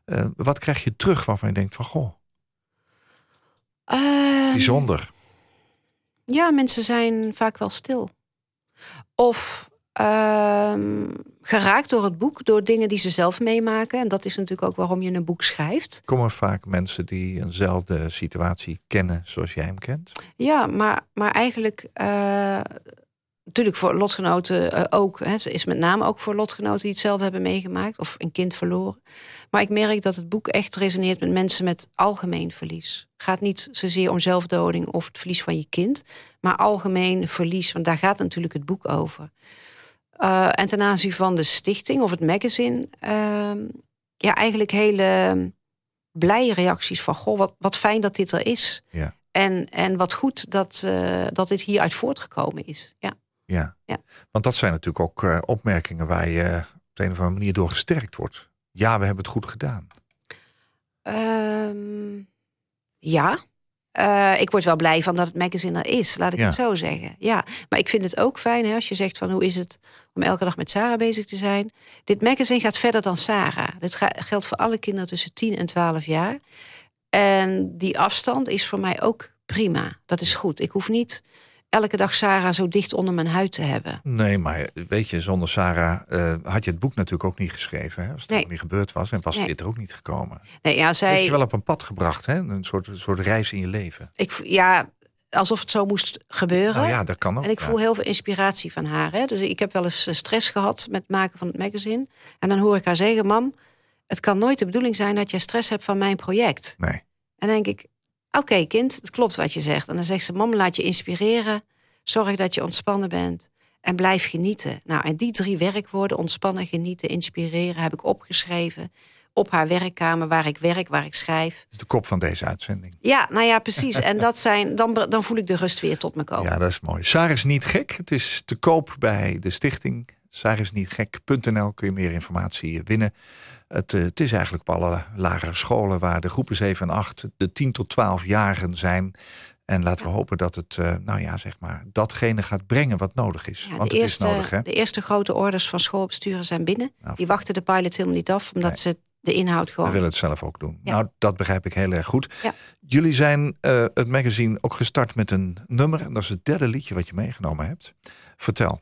Eh, wat krijg je terug waarvan je denkt van, goh, Ehm, bijzonder. Ja, mensen zijn vaak wel stil. Of ehm, geraakt door het boek, door dingen die ze zelf meemaken. En dat is natuurlijk ook waarom je een boek schrijft. Komen vaak mensen die eenzelfde situatie kennen zoals jij hem kent? Ja, maar, maar eigenlijk, eh, natuurlijk voor lotgenoten eh, ook. Hè, ze is met name ook voor lotgenoten die hetzelfde hebben meegemaakt of een kind verloren. Maar ik merk dat het boek echt resoneert met mensen met algemeen verlies. Het gaat niet zozeer om zelfdoding of het verlies van je kind, maar algemeen verlies, want daar gaat natuurlijk het boek over. Eh, en ten aanzien van de stichting of het magazine, ehm, ja, eigenlijk hele blije reacties van: Goh, wat, wat fijn dat dit er is. Ja. En, en wat goed dat, eh, dat dit hieruit voortgekomen is. Ja. Ja. Ja. Want dat zijn natuurlijk ook eh, opmerkingen waar je op de een of andere manier door gesterkt wordt. Ja, we hebben het goed gedaan. Ehm, ja. Eh, ik word wel blij van dat het magazine er is, laat ik Ja. het zo zeggen. Ja, maar ik vind het ook fijn hè, als je zegt van hoe is het om elke dag met Sarah bezig te zijn. Dit magazine gaat verder dan Sarah. Dit geldt voor alle kinderen tussen 10 en 12 jaar. En die afstand is voor mij ook prima. Dat is goed. Ik hoef niet elke dag Sarah zo dicht onder mijn huid te hebben. Nee, maar weet je, zonder Sarah eh, had je het boek natuurlijk ook niet geschreven. Hè? Als het Nee. ook niet gebeurd was en was Nee. dit er ook niet gekomen. Nee, ja, Heeft zij, je wel op een pad gebracht, hè? een soort, soort reis in je leven. ik, ja, alsof het zo moest gebeuren. Nou ja, dat kan ook. En ik ja. voel heel veel inspiratie van haar. Hè? Dus ik heb wel eens eh, stress gehad met het maken van het magazine. En dan hoor ik haar zeggen: Mam, het kan nooit de bedoeling zijn dat jij stress hebt van mijn project. Nee. En denk ik: Oké, kind, het klopt wat je zegt. En dan zegt ze: Mam, laat je inspireren. Zorg dat je ontspannen bent. En blijf genieten. Nou, en die drie werkwoorden, ontspannen, genieten, inspireren, heb ik opgeschreven op haar werkkamer waar ik werk, waar ik schrijf. Dat is de kop van deze uitzending. Ja, nou ja, precies. En dat zijn, dan, dan voel ik de rust weer tot me komen. Ja, dat is mooi. Sarah is niet gek. Het is te koop bij de stichting. Sarisnietgek.nl kun je meer informatie winnen. Het, eh, het is eigenlijk op alle lagere scholen waar de groepen 7 en 8 de 10 tot 12-jarigen zijn. En laten we hopen dat het, eh, nou ja, zeg maar, datgene gaat brengen wat nodig is. Ja, Want de, het eerste, is nodig, hè? de eerste grote orders van schoolbesturen zijn binnen. Nou, Die wachten de pilot helemaal niet af, omdat Nee. ze de inhoud We gewoon. willen het zelf ook doen. Ja. Nou, dat begrijp ik heel erg goed. Jullie zijn eh, het magazine ook gestart met een nummer. En dat is het derde liedje wat je meegenomen hebt. Vertel.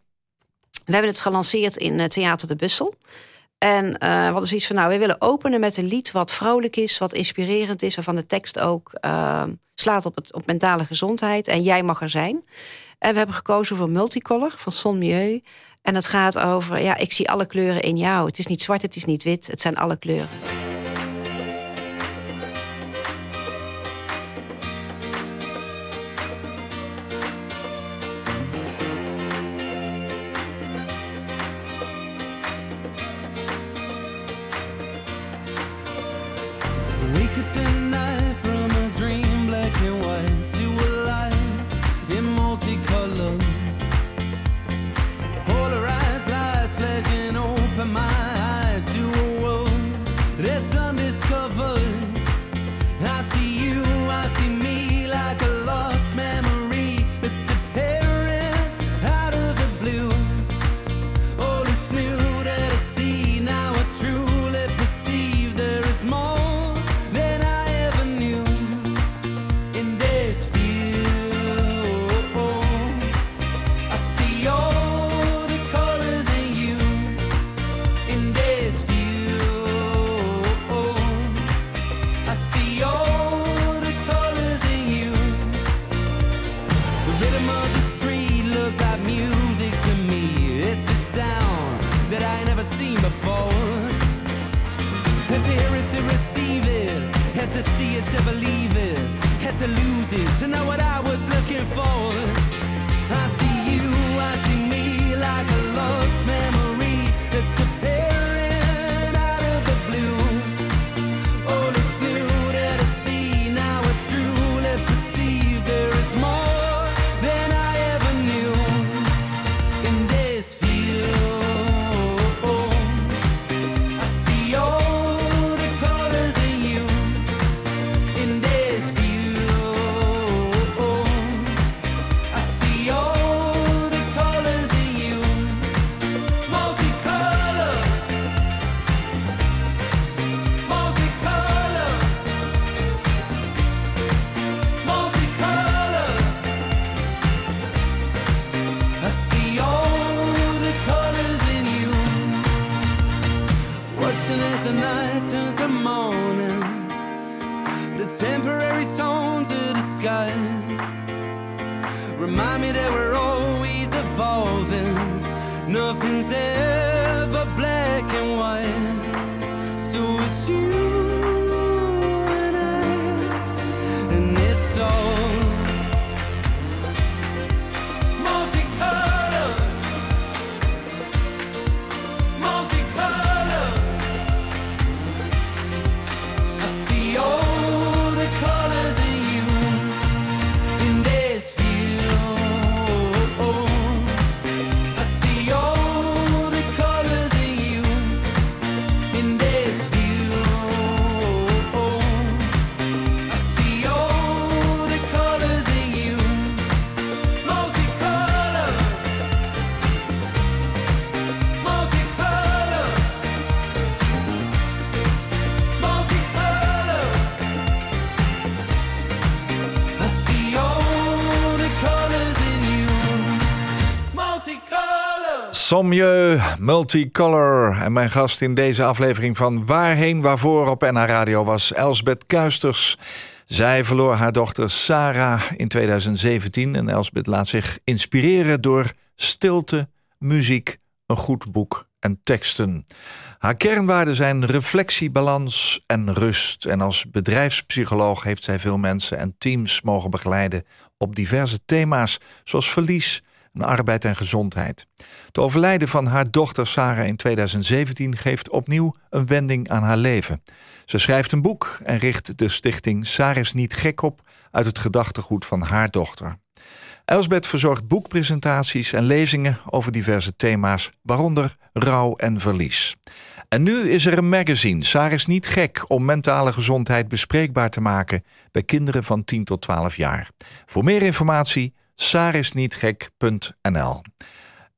We hebben het gelanceerd in Theater de Bussel. En eh we hadden zoiets van, nou, we willen openen met een lied wat vrolijk is, wat inspirerend is, waarvan de tekst ook eh, slaat op, het, op mentale gezondheid. En jij mag er zijn. En we hebben gekozen voor Multicolor van Son Mieu. En het gaat over, ja, ik zie alle kleuren in jou. Het is niet zwart, het is niet wit, het zijn alle kleuren. Sommieu Multicolor. En mijn gast in deze aflevering van Waarheen Waarvoor op NH Radio was Elsbeth Kuisters. Zij verloor haar dochter Sarah in 2017 en Elsbeth laat zich inspireren door stilte, muziek, een goed boek en teksten. Haar kernwaarden zijn reflectie, balans en rust. En als bedrijfspsycholoog heeft zij veel mensen en teams mogen begeleiden op diverse thema's zoals verlies, en arbeid en gezondheid. Het overlijden van haar dochter Sarah in 2017 geeft opnieuw een wending aan haar leven. Ze schrijft een boek en richt de stichting Sarah is niet gek op uit het gedachtegoed van haar dochter. Elsbeth verzorgt boekpresentaties en lezingen over diverse thema's, waaronder rouw en verlies. En nu is er een magazine, Sarah is niet gek, om mentale gezondheid bespreekbaar te maken bij kinderen van 10 tot 12 jaar. Voor meer informatie sarisnietgek.nl.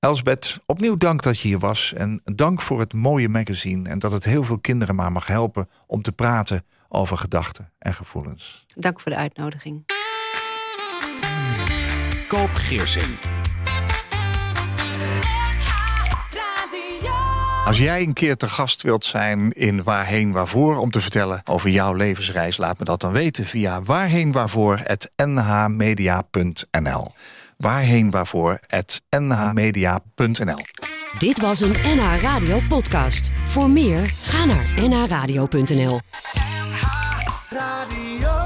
Elsbeth, opnieuw dank dat je hier was en dank voor het mooie magazine en dat het heel veel kinderen maar mag helpen om te praten over gedachten en gevoelens. Dank voor de uitnodiging. Koop Geersing. Als jij een keer te gast wilt zijn in Waarheen Waarvoor om te vertellen over jouw levensreis, laat me dat dan weten via waarheenwaarvoor@nhmedia.nl. Waarheenwaarvoor@nhmedia.nl. Dit was een NH Radio podcast. Voor meer, ga naar nhradio.nl. Radio.